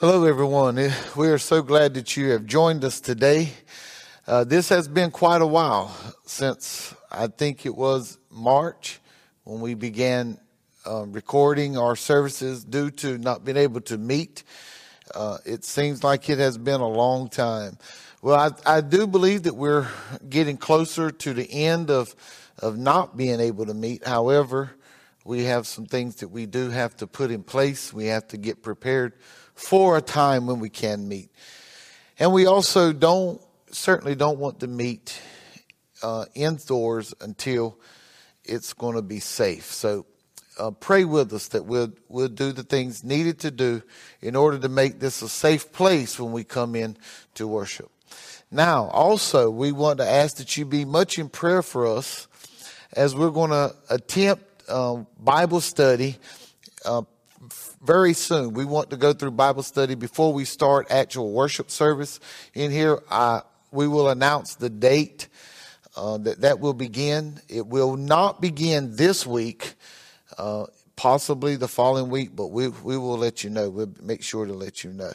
Hello, everyone. Eh, We are so glad that you have joined us today. Uh, this has been quite a while since I think it was March when we began uh, recording our services due to not being able to meet. Uh, it seems like it has been a long time. Well, I, I do believe that we're getting closer to the end of of not being able to meet. However, we have some things that we do have to put in place. We have to get prepared for a time when we can meet. And we also don't, certainly don't want to meet uh, indoors until it's going to be safe. So uh, pray with us that we'll, we'll do the things needed to do in order to make this a safe place when we come in to worship. Now, also, we want to ask that you be much in prayer for us as we're going to attempt uh, Bible study uh, very soon. We want to go through Bible study before we start actual worship service in here. Uh, we will announce the date uh, that that will begin. It will not begin this week, uh, possibly the following week, but we we will let you know. We'll make sure to let you know.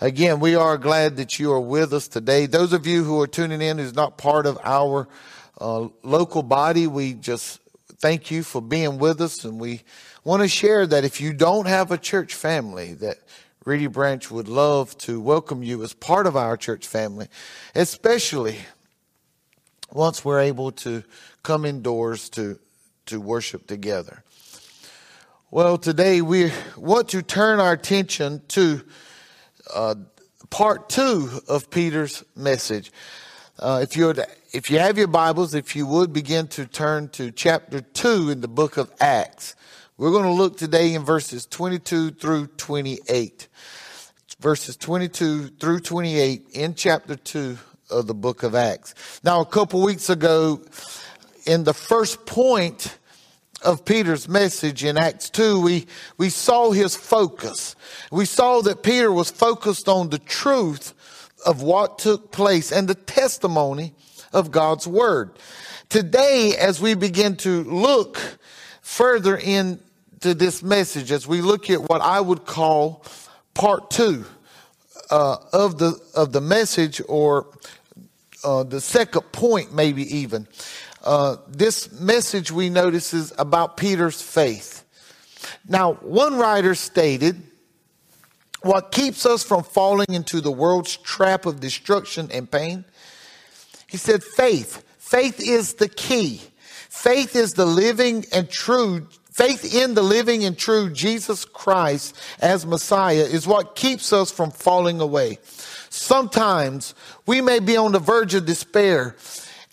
Again, we are glad that you are with us today. Those of you who are tuning in who's not part of our uh, local body, we just thank you for being with us, and we want to share that if you don't have a church family, that Reedy Branch would love to welcome you as part of our church family, especially once we're able to come indoors to to worship together. Well, today we want to turn our attention to uh, part two of Peter's message. Uh, if you if you have your Bibles, if you would begin to turn to chapter two in the book of Acts, we're going to look today in verses 22 through 28. Verses 22 through 28 in chapter two of the book of Acts. Now, a couple weeks ago, in the first point of Peter's message in Acts 2, we, we saw his focus. We saw that Peter was focused on the truth of what took place and the testimony of God's word. Today, as we begin to look further into this message, as we look at what I would call part two uh, of the of the message, or uh, the second point, maybe even. Uh, this message we notice is about Peter's faith. Now, one writer stated, What keeps us from falling into the world's trap of destruction and pain? He said, Faith. Faith is the key. Faith is the living and true, faith in the living and true Jesus Christ as Messiah is what keeps us from falling away. Sometimes we may be on the verge of despair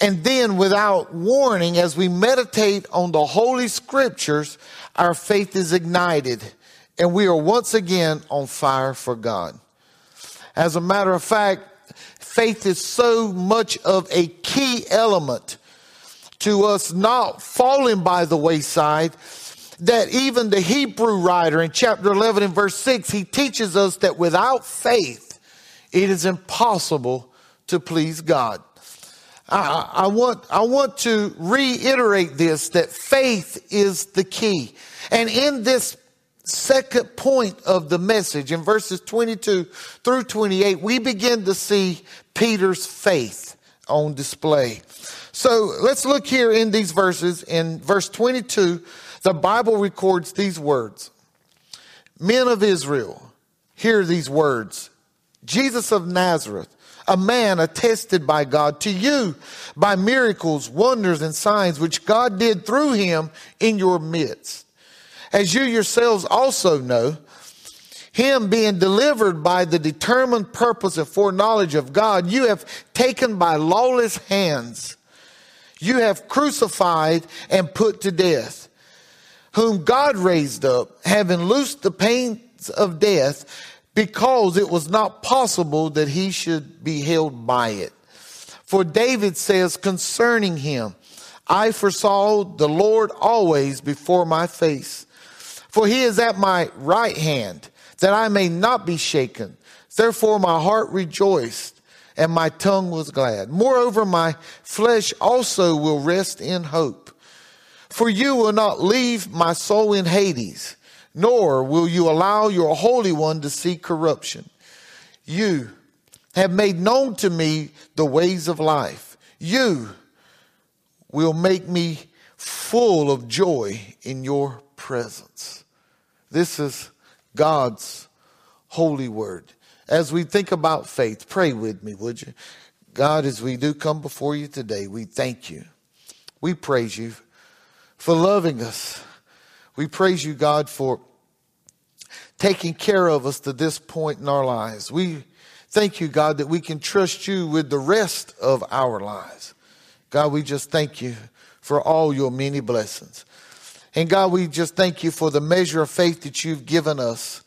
and then, without warning, as we meditate on the Holy Scriptures, our faith is ignited and we are once again on fire for God. As a matter of fact, faith is so much of a key element to us not falling by the wayside that even the Hebrew writer in chapter 11 and verse 6, he teaches us that without faith, it is impossible to please God. I, I, want, I want to reiterate this that faith is the key. And in this second point of the message, in verses 22 through 28, we begin to see Peter's faith on display. So let's look here in these verses. In verse 22, the Bible records these words Men of Israel, hear these words Jesus of Nazareth a man attested by God to you by miracles, wonders, and signs which God did through him in your midst. As you yourselves also know, him being delivered by the determined purpose and foreknowledge of God, you have taken by lawless hands. You have crucified and put to death, whom God raised up, having loosed the pains of death because it was not possible that he should be held by it. For David says concerning him, I foresaw the Lord always before my face. For he is at my right hand, that I may not be shaken. Therefore my heart rejoiced, and my tongue was glad. Moreover, my flesh also will rest in hope. For you will not leave my soul in Hades nor will you allow your Holy One to see corruption. You have made known to me the ways of life. You will make me full of joy in your presence. This is God's holy word. As we think about faith, pray with me, would you? God, as we do come before you today, we thank you. We praise you for loving us. We praise you, God, for taking care of us to this point in our lives. We thank you, God, that we can trust you with the rest of our lives. God, we just thank you for all your many blessings. And God, we just thank you for the measure of faith that you've given us.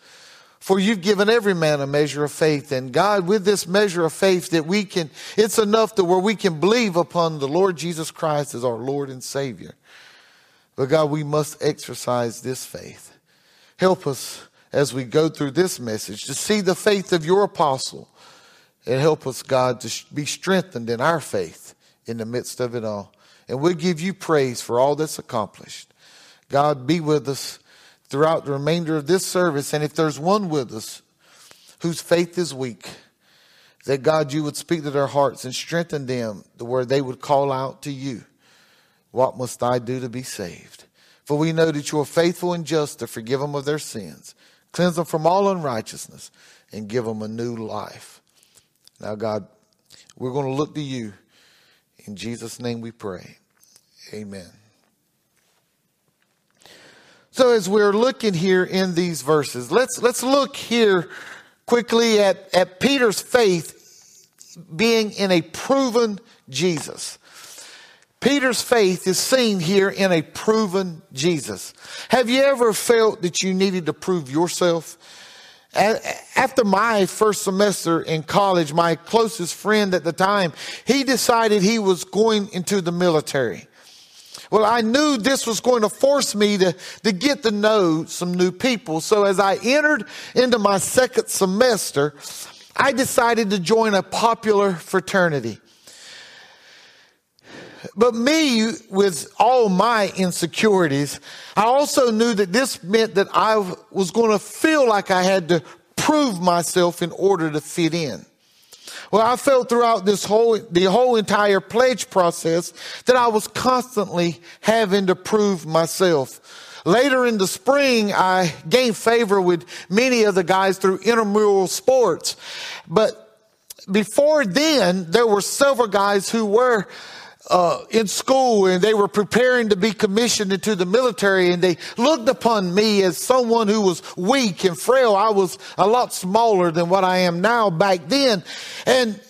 For you've given every man a measure of faith. And God, with this measure of faith that we can, it's enough to where we can believe upon the Lord Jesus Christ as our Lord and Savior. But God, we must exercise this faith. Help us as we go through this message to see the faith of your apostle and help us, God, to be strengthened in our faith in the midst of it all. And we give you praise for all that's accomplished. God, be with us throughout the remainder of this service. And if there's one with us whose faith is weak, that God, you would speak to their hearts and strengthen them to where they would call out to you, What must I do to be saved? For we know that you are faithful and just to forgive them of their sins, cleanse them from all unrighteousness, and give them a new life. Now, God, we're going to look to you. In Jesus' name we pray. Amen. So as we're looking here in these verses, let's let's look here quickly at, at Peter's faith being in a proven Jesus. Peter's faith is seen here in a proven Jesus. Have you ever felt that you needed to prove yourself? After my first semester in college, my closest friend at the time, he decided he was going into the military. Well, I knew this was going to force me to, to get to know some new people. So as I entered into my second semester, I decided to join a popular fraternity. But me, with all my insecurities, I also knew that this meant that I was going to feel like I had to prove myself in order to fit in. Well, I felt throughout this whole, the whole entire pledge process that I was constantly having to prove myself. Later in the spring, I gained favor with many of the guys through intramural sports. But before then, there were several guys who were uh, in school and they were preparing to be commissioned into the military and they looked upon me as someone who was weak and frail. I was a lot smaller than what I am now back then. And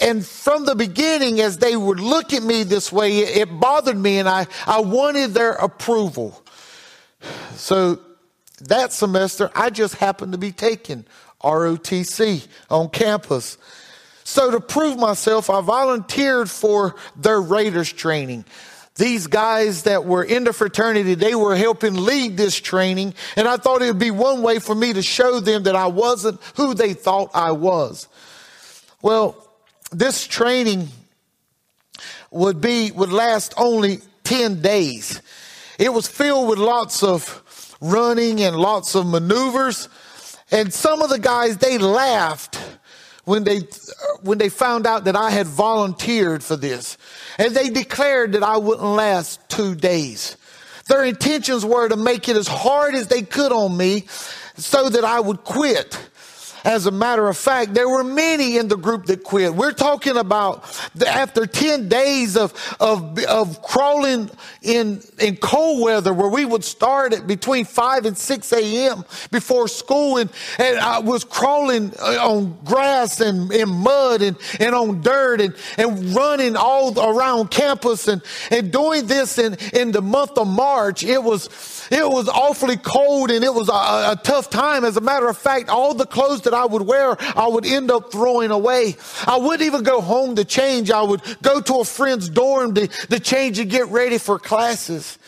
and from the beginning, as they would look at me this way, it bothered me and I, I wanted their approval. So that semester, I just happened to be taking ROTC on campus. So to prove myself, I volunteered for their Raiders training. These guys that were in the fraternity, they were helping lead this training. And I thought it would be one way for me to show them that I wasn't who they thought I was. Well, this training would be, would last only 10 days. It was filled with lots of running and lots of maneuvers. And some of the guys, they laughed when they, when they found out that I had volunteered for this. And they declared that I wouldn't last two days. Their intentions were to make it as hard as they could on me so that I would quit. As a matter of fact, there were many in the group that quit. We're talking about after 10 days of, of, of crawling in, in cold weather where we would start at between 5 and 6 a.m. before school and, and I was crawling uh, on grass and in mud and, and on dirt and, and running all around campus and, and doing this in, in the month of March. It was, it was awfully cold and it was a, a tough time. As a matter of fact, all the clothes that I would wear, I would end up throwing away. I wouldn't even go home to change. I would go to a friend's dorm to, to change and get ready for classes.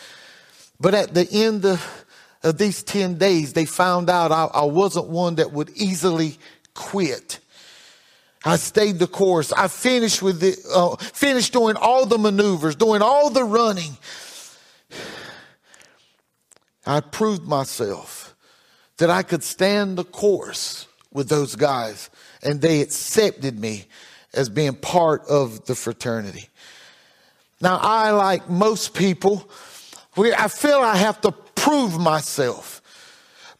But at the end of, of these 10 days, they found out I, I wasn't one that would easily quit. I stayed the course. I finished with the, uh, finished doing all the maneuvers, doing all the running. I proved myself that I could stand the course with those guys, and they accepted me as being part of the fraternity. Now, I, like most people, we, I feel I have to prove myself.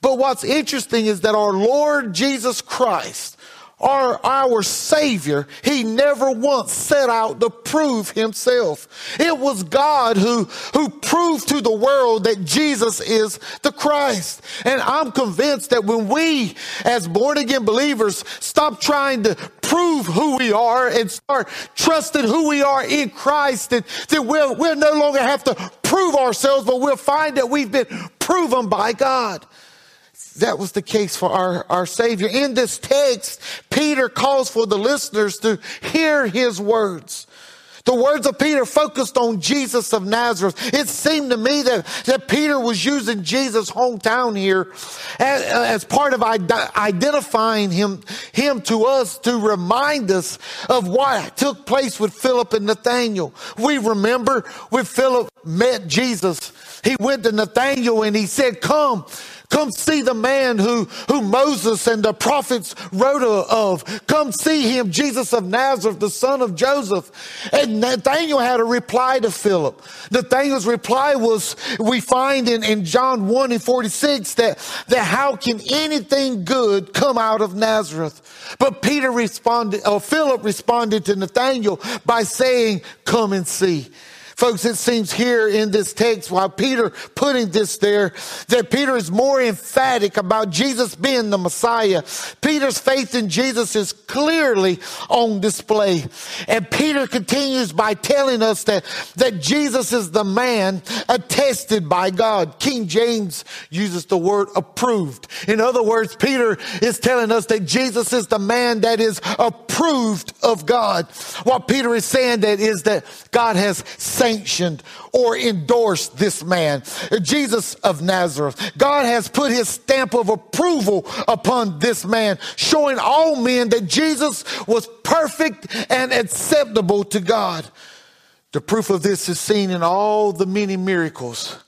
But what's interesting is that our Lord Jesus Christ, our, our Savior, He never once set out to prove Himself. It was God who, who proved to the world that Jesus is the Christ. And I'm convinced that when we, as born again believers, stop trying to prove who we are and start trusting who we are in Christ, then, then we'll, we'll no longer have to prove ourselves, but we'll find that we've been proven by God. That was the case for our, our Savior. In this text, Peter calls for the listeners to hear his words. The words of Peter focused on Jesus of Nazareth. It seemed to me that, that Peter was using Jesus' hometown here as, as part of identifying him, him to us to remind us of what took place with Philip and Nathaniel. We remember when Philip met Jesus, he went to Nathaniel and he said, come, Come see the man who, who Moses and the prophets wrote of. Come see him, Jesus of Nazareth, the son of Joseph. And Nathaniel had a reply to Philip. Nathaniel's reply was, we find in, in John 1 and 46 that, that how can anything good come out of Nazareth? But Peter responded, or Philip responded to Nathaniel by saying, come and see. Folks, it seems here in this text, while Peter putting this there, that Peter is more emphatic about Jesus being the Messiah. Peter's faith in Jesus is clearly on display. And Peter continues by telling us that, that Jesus is the man attested by God. King James uses the word approved. In other words, Peter is telling us that Jesus is the man that is approved of God. What Peter is saying that is that God has sanctioned or endorsed this man, Jesus of Nazareth. God has put his stamp of approval upon this man, showing all men that Jesus was perfect and acceptable to God. The proof of this is seen in all the many miracles,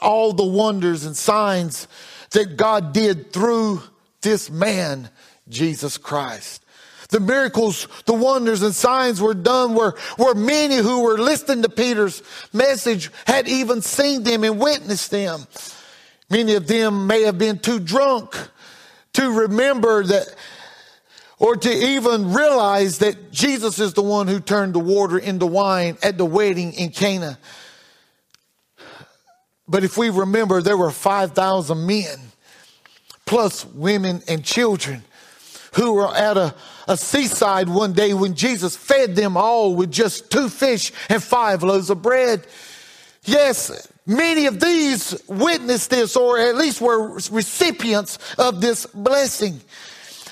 all the wonders and signs that God did through this man, Jesus Christ. The miracles, the wonders and signs were done where, where many who were listening to Peter's message had even seen them and witnessed them. Many of them may have been too drunk to remember that or to even realize that Jesus is the one who turned the water into wine at the wedding in Cana. But if we remember, there were 5,000 men plus women and children who were at a, a seaside one day when Jesus fed them all with just two fish and five loaves of bread. Yes, many of these witnessed this or at least were recipients of this blessing.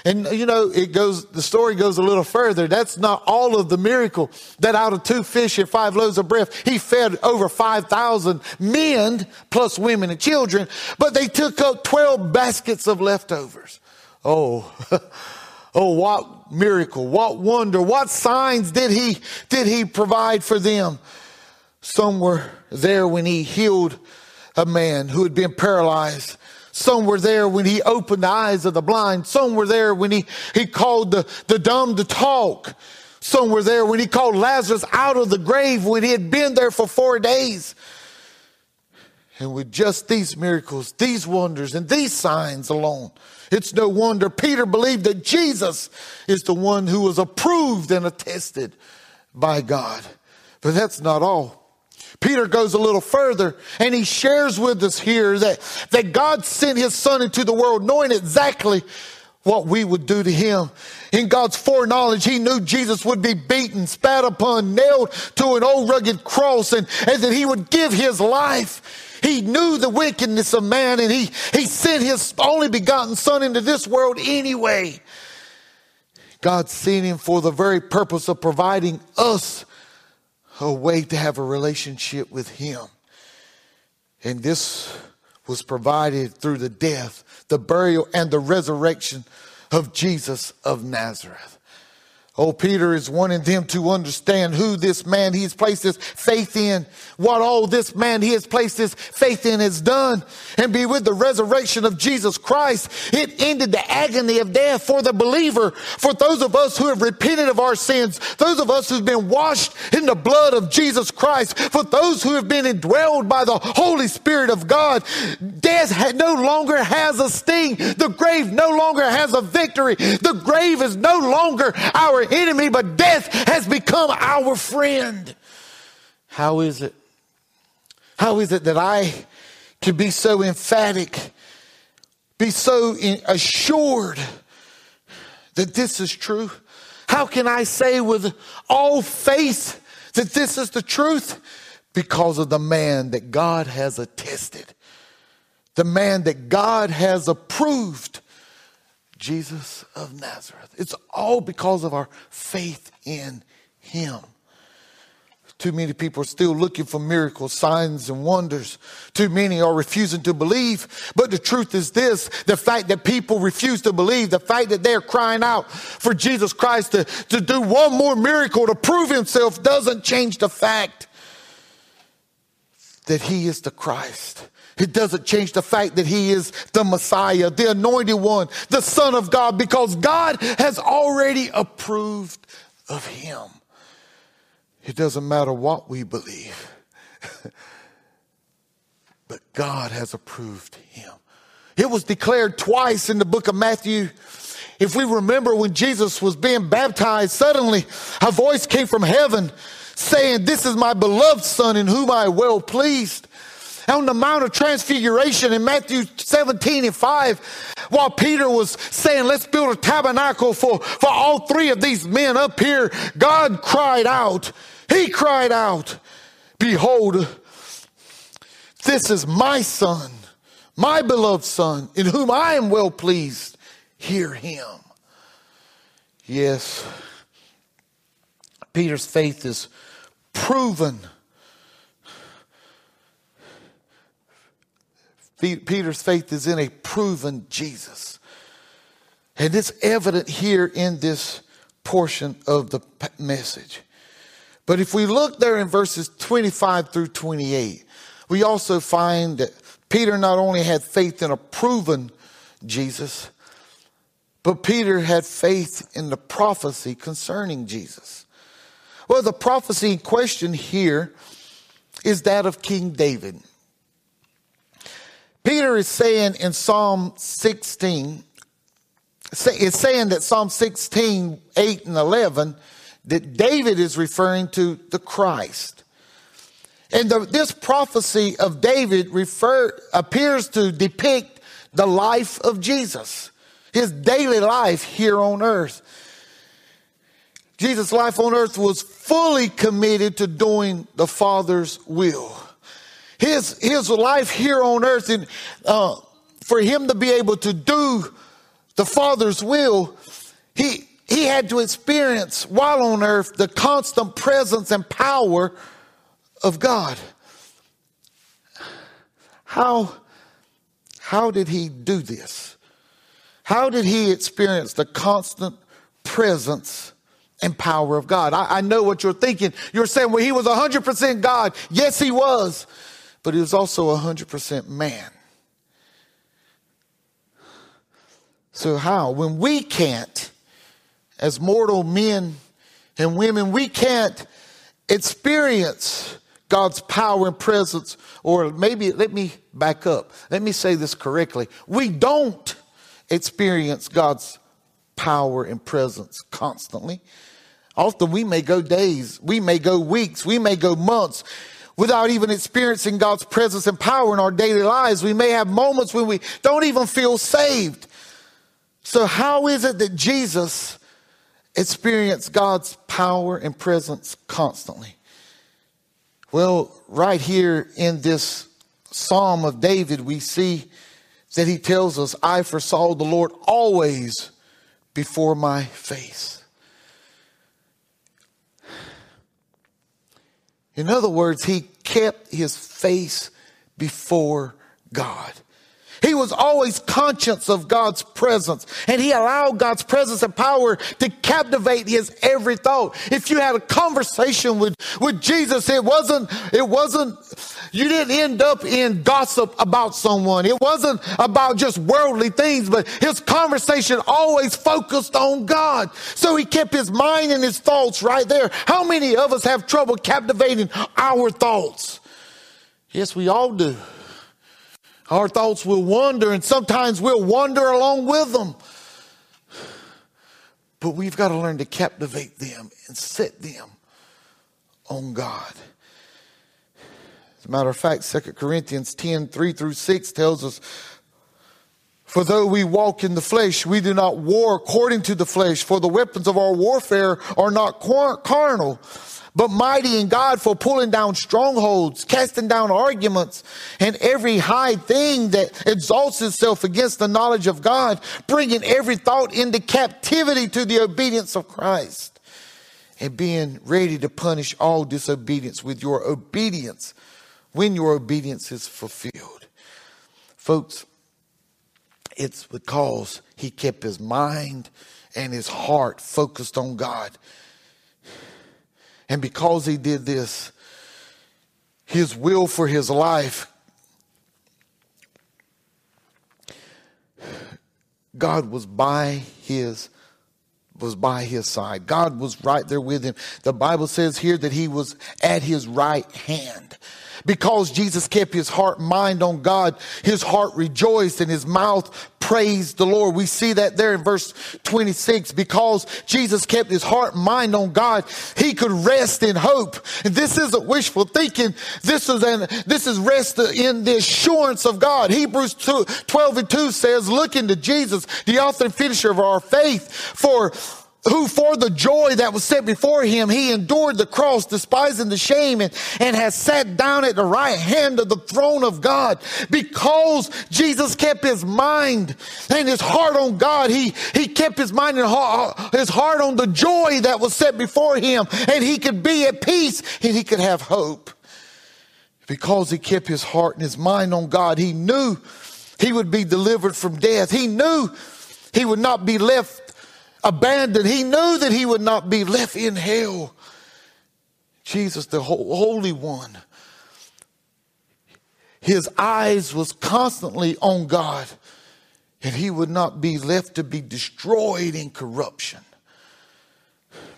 And you know, it goes, the story goes a little further. That's not all of the miracle that out of two fish and five loaves of bread, he fed over 5,000 men plus women and children, but they took up 12 baskets of leftovers. Oh, oh, what miracle, what wonder, what signs did he, did he provide for them? Some were there when he healed a man who had been paralyzed. Some were there when he opened the eyes of the blind. Some were there when he, he called the, the dumb to talk. Some were there when he called Lazarus out of the grave when he had been there for four days. And with just these miracles, these wonders, and these signs alone, it's no wonder Peter believed that Jesus is the one who was approved and attested by God. But that's not all. Peter goes a little further and he shares with us here that, that God sent his son into the world knowing exactly what we would do to him. In God's foreknowledge, he knew Jesus would be beaten, spat upon, nailed to an old rugged cross, and, and that he would give his life he knew the wickedness of man and he, he sent his only begotten son into this world anyway. God sent him for the very purpose of providing us a way to have a relationship with him. And this was provided through the death, the burial, and the resurrection of Jesus of Nazareth. Oh, Peter is wanting them to understand who this man he has placed his faith in, what all this man he has placed his faith in has done, and be with the resurrection of Jesus Christ. It ended the agony of death for the believer, for those of us who have repented of our sins, those of us who've been washed in the blood of Jesus Christ, for those who have been indwelled by the Holy Spirit of God. Death no longer has a sting. The grave no longer has a victory. The grave is no longer our enemy, but death has become our friend. How is it? How is it that I can be so emphatic, be so assured that this is true? How can I say with all faith that this is the truth? Because of the man that God has attested, the man that God has approved Jesus of Nazareth. It's all because of our faith in him. Too many people are still looking for miracles, signs, and wonders. Too many are refusing to believe. But the truth is this the fact that people refuse to believe, the fact that they're crying out for Jesus Christ to, to do one more miracle to prove himself doesn't change the fact that he is the Christ it doesn't change the fact that he is the Messiah, the anointed one, the Son of God, because God has already approved of him. It doesn't matter what we believe, but God has approved him. It was declared twice in the book of Matthew. If we remember when Jesus was being baptized, suddenly a voice came from heaven saying, This is my beloved Son in whom I am well pleased on the Mount of Transfiguration in Matthew 17 and 5, while Peter was saying, let's build a tabernacle for, for all three of these men up here, God cried out, He cried out, Behold, this is my son, my beloved son, in whom I am well pleased. Hear him. Yes, Peter's faith is proven Peter's faith is in a proven Jesus. And it's evident here in this portion of the message. But if we look there in verses 25 through 28, we also find that Peter not only had faith in a proven Jesus, but Peter had faith in the prophecy concerning Jesus. Well, the prophecy in question here is that of King David. Peter is saying in Psalm 16, it's saying that Psalm 16, 8 and 11, that David is referring to the Christ. And the, this prophecy of David refer, appears to depict the life of Jesus, his daily life here on earth. Jesus' life on earth was fully committed to doing the Father's will his, his life here on earth and uh, for him to be able to do the Father's will, he, he had to experience while on earth the constant presence and power of God. How, how did he do this? How did he experience the constant presence and power of God? I, I know what you're thinking. You're saying, well, he was 100% God. Yes, he was but he was also 100% man. So, how? When we can't, as mortal men and women, we can't experience God's power and presence, or maybe let me back up. Let me say this correctly. We don't experience God's power and presence constantly. Often we may go days, we may go weeks, we may go months without even experiencing God's presence and power in our daily lives. We may have moments when we don't even feel saved. So, how is it that Jesus experienced God's power and presence constantly? Well, right here in this Psalm of David, we see that he tells us, I foresaw the Lord always before my face. In other words, he kept his face before God. He was always conscious of God's presence and he allowed God's presence and power to captivate his every thought. If you had a conversation with, with Jesus, it wasn't, it wasn't, you didn't end up in gossip about someone. It wasn't about just worldly things, but his conversation always focused on God. So he kept his mind and his thoughts right there. How many of us have trouble captivating our thoughts? Yes, we all do. Our thoughts will wander, and sometimes we'll wander along with them. But we've got to learn to captivate them and set them on God. As a matter of fact, 2 Corinthians 10 3 through 6 tells us, For though we walk in the flesh, we do not war according to the flesh, for the weapons of our warfare are not carnal but mighty in God for pulling down strongholds, casting down arguments, and every high thing that exalts itself against the knowledge of God, bringing every thought into captivity to the obedience of Christ, and being ready to punish all disobedience with your obedience when your obedience is fulfilled. Folks, it's because he kept his mind and his heart focused on God and because he did this, his will for his life, God was by his was by his side. God was right there with him. The Bible says here that he was at his right hand. Because Jesus kept his heart mind on God, his heart rejoiced and his mouth praised the Lord. We see that there in verse 26. Because Jesus kept his heart mind on God, he could rest in hope. And this isn't wishful thinking. This is an, this is rest in the assurance of God. Hebrews 2, 12 and 2 says, look into Jesus, the author and finisher of our faith, for who for the joy that was set before him, he endured the cross, despising the shame, and, and has sat down at the right hand of the throne of God. Because Jesus kept his mind and his heart on God, he, he kept his mind and heart, his heart on the joy that was set before him, and he could be at peace and he could have hope. Because he kept his heart and his mind on God, he knew he would be delivered from death. He knew he would not be left abandoned. He knew that he would not be left in hell. Jesus, the Holy One, his eyes was constantly on God and he would not be left to be destroyed in corruption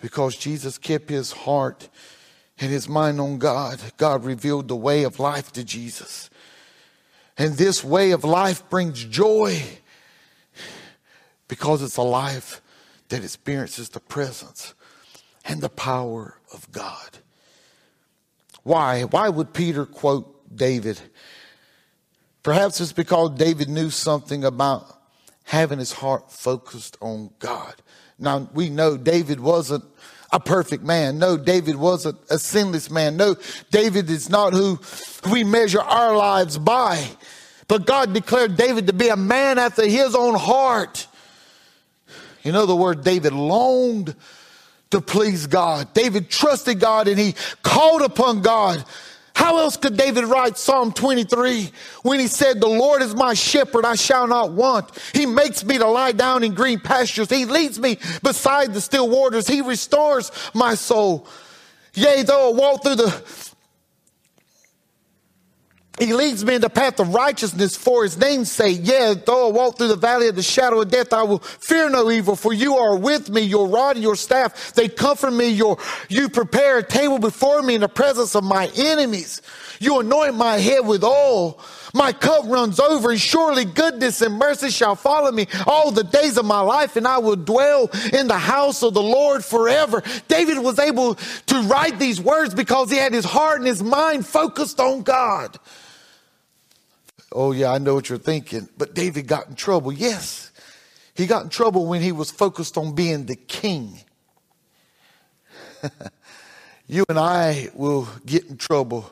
because Jesus kept his heart and his mind on God. God revealed the way of life to Jesus. And this way of life brings joy because it's a life that experiences the presence and the power of God. Why? Why would Peter quote David? Perhaps it's because David knew something about having his heart focused on God. Now, we know David wasn't a perfect man. No, David wasn't a sinless man. No, David is not who we measure our lives by. But God declared David to be a man after his own heart. In other words, David longed to please God. David trusted God and he called upon God. How else could David write Psalm 23 when he said, The Lord is my shepherd, I shall not want. He makes me to lie down in green pastures. He leads me beside the still waters. He restores my soul. Yea, though I walk through the he leads me in the path of righteousness for his name's sake. Yeah, though I walk through the valley of the shadow of death, I will fear no evil, for you are with me. Your rod and your staff, they comfort me. Your, you prepare a table before me in the presence of my enemies. You anoint my head with oil. My cup runs over, and surely goodness and mercy shall follow me all the days of my life, and I will dwell in the house of the Lord forever. David was able to write these words because he had his heart and his mind focused on God. Oh, yeah, I know what you're thinking. But David got in trouble. Yes, he got in trouble when he was focused on being the king. you and I will get in trouble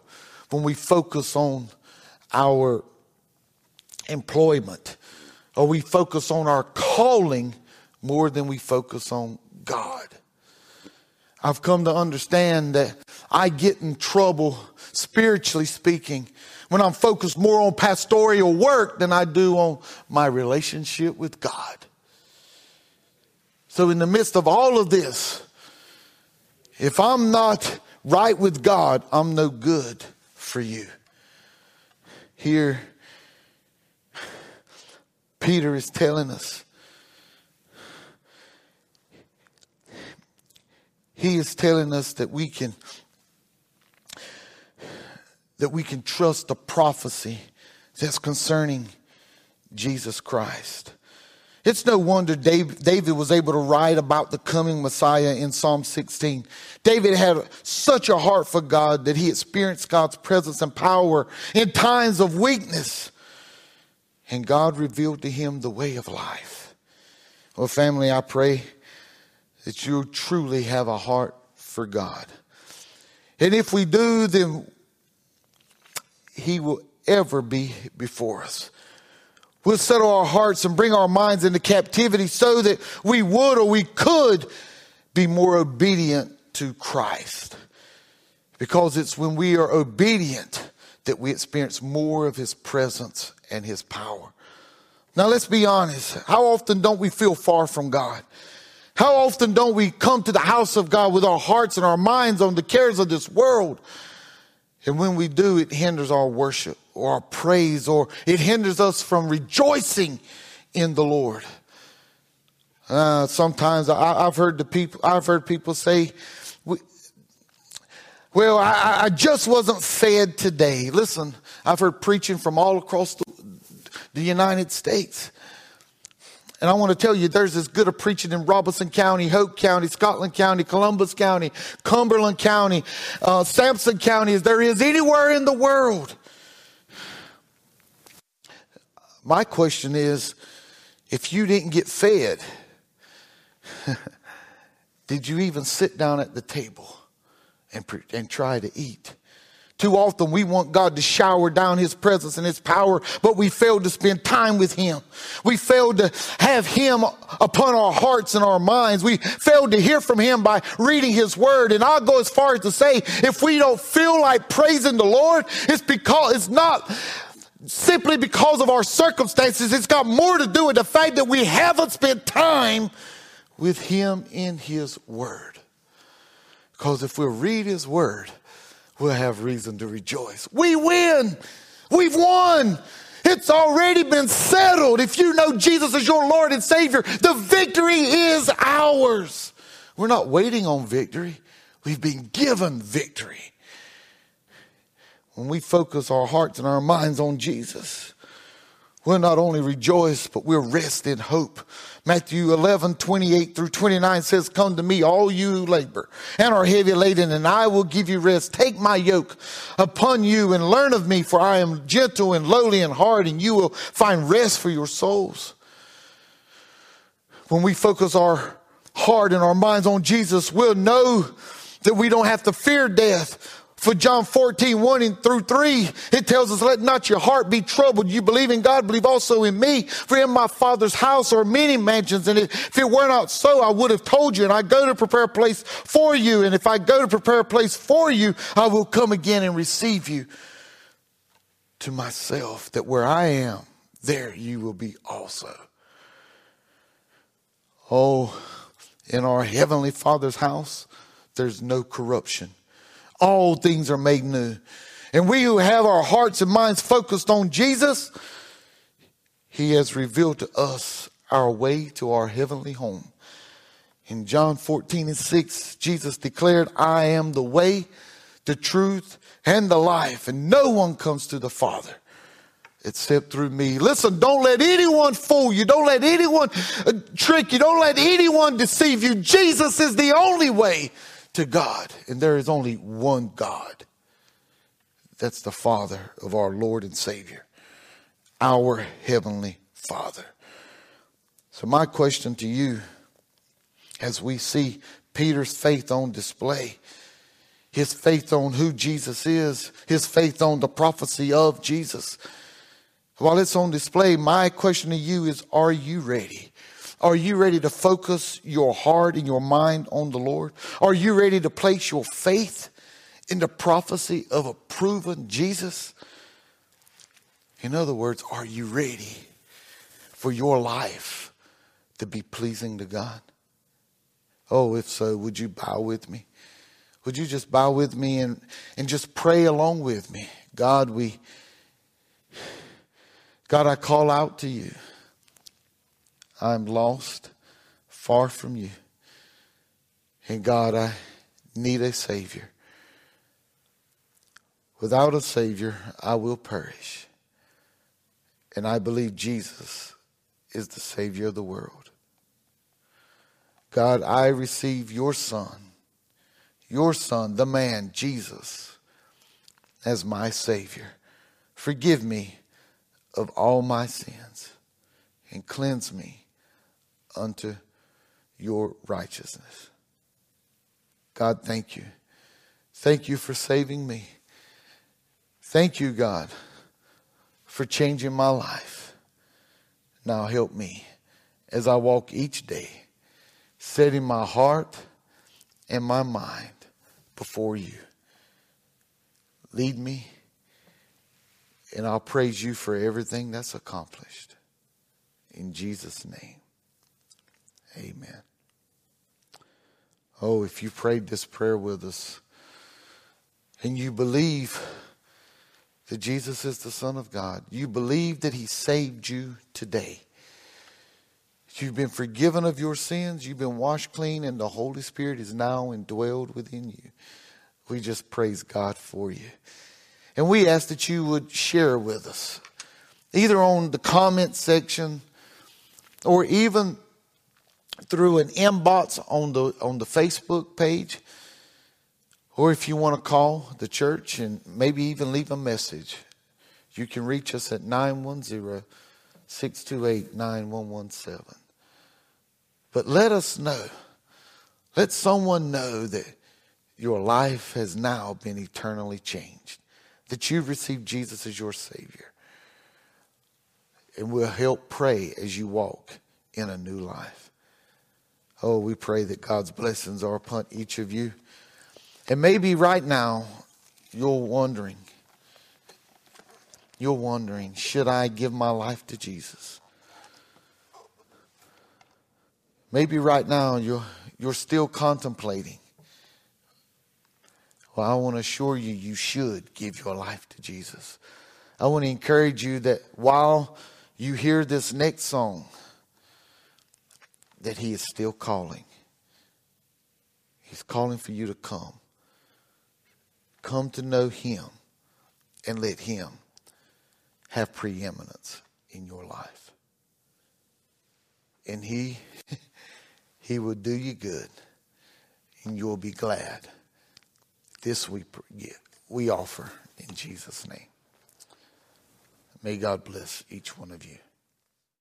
when we focus on our employment or we focus on our calling more than we focus on God. I've come to understand that I get in trouble spiritually speaking, when I'm focused more on pastoral work than I do on my relationship with God. So, in the midst of all of this, if I'm not right with God, I'm no good for you. Here, Peter is telling us. He is telling us that we can that we can trust the prophecy that's concerning Jesus Christ. It's no wonder David was able to write about the coming Messiah in Psalm 16. David had such a heart for God that he experienced God's presence and power in times of weakness. And God revealed to him the way of life. Well, family, I pray that you truly have a heart for God. And if we do, then he will ever be before us. We'll settle our hearts and bring our minds into captivity so that we would or we could be more obedient to Christ. Because it's when we are obedient that we experience more of His presence and His power. Now, let's be honest. How often don't we feel far from God? How often don't we come to the house of God with our hearts and our minds on the cares of this world? And when we do, it hinders our worship or our praise or it hinders us from rejoicing in the Lord. Uh, sometimes I, have heard the people, I've heard people say, well, I, I, just wasn't fed today. Listen, I've heard preaching from all across the, the United States. And I want to tell you, there's as good a preaching in Robeson County, Hoke County, Scotland County, Columbus County, Cumberland County, uh, Sampson County as there is anywhere in the world. My question is if you didn't get fed, did you even sit down at the table and, and try to eat? Too often we want God to shower down His presence and His power, but we fail to spend time with Him. We fail to have Him upon our hearts and our minds. We fail to hear from Him by reading His Word. And I'll go as far as to say, if we don't feel like praising the Lord, it's because it's not simply because of our circumstances. It's got more to do with the fact that we haven't spent time with Him in His Word. Because if we read His Word, we'll have reason to rejoice. We win. We've won. It's already been settled. If you know Jesus as your Lord and Savior, the victory is ours. We're not waiting on victory. We've been given victory. When we focus our hearts and our minds on Jesus, we'll not only rejoice, but we'll rest in hope Matthew 11, 28 through 29 says, Come to me, all you labor and are heavy laden, and I will give you rest. Take my yoke upon you and learn of me, for I am gentle and lowly in heart, and you will find rest for your souls. When we focus our heart and our minds on Jesus, we'll know that we don't have to fear death for John 14, 1 through 3, it tells us, let not your heart be troubled. You believe in God, believe also in me. For in my father's house are many mansions. And if it were not so, I would have told you. And I go to prepare a place for you. And if I go to prepare a place for you, I will come again and receive you to myself, that where I am, there you will be also. Oh, in our heavenly father's house, there's no corruption all things are made new. And we who have our hearts and minds focused on Jesus, He has revealed to us our way to our heavenly home. In John 14 and 6, Jesus declared, I am the way, the truth, and the life, and no one comes to the Father except through me. Listen, don't let anyone fool you. Don't let anyone uh, trick you. Don't let anyone deceive you. Jesus is the only way to God. And there is only one God. That's the Father of our Lord and Savior, our Heavenly Father. So, my question to you, as we see Peter's faith on display, his faith on who Jesus is, his faith on the prophecy of Jesus, while it's on display, my question to you is Are you ready? Are you ready to focus your heart and your mind on the Lord? Are you ready to place your faith in the prophecy of a proven Jesus? In other words, are you ready for your life to be pleasing to God? Oh, if so, would you bow with me? Would you just bow with me and, and just pray along with me? God, we, God, I call out to you. I'm lost, far from you. And God, I need a Savior. Without a Savior, I will perish. And I believe Jesus is the Savior of the world. God, I receive your Son, your Son, the man, Jesus, as my Savior. Forgive me of all my sins and cleanse me unto your righteousness. God, thank you. Thank you for saving me. Thank you, God, for changing my life. Now help me as I walk each day, setting my heart and my mind before you. Lead me, and I'll praise you for everything that's accomplished. In Jesus' name, amen. Oh, if you prayed this prayer with us and you believe that Jesus is the Son of God, you believe that He saved you today. You've been forgiven of your sins, you've been washed clean, and the Holy Spirit is now indwelled within you. We just praise God for you. And we ask that you would share with us, either on the comment section or even through an inbox on the on the Facebook page, or if you want to call the church and maybe even leave a message, you can reach us at 910-628-9117. But let us know. Let someone know that your life has now been eternally changed. That you've received Jesus as your Savior. And we'll help pray as you walk in a new life. Oh, we pray that God's blessings are upon each of you. And maybe right now you're wondering, you're wondering, should I give my life to Jesus? Maybe right now you're, you're still contemplating. Well, I want to assure you, you should give your life to Jesus. I want to encourage you that while you hear this next song, that He is still calling. He's calling for you to come. Come to know Him and let Him have preeminence in your life. And He, He will do you good and you'll be glad. This we, we offer in Jesus' name. May God bless each one of you.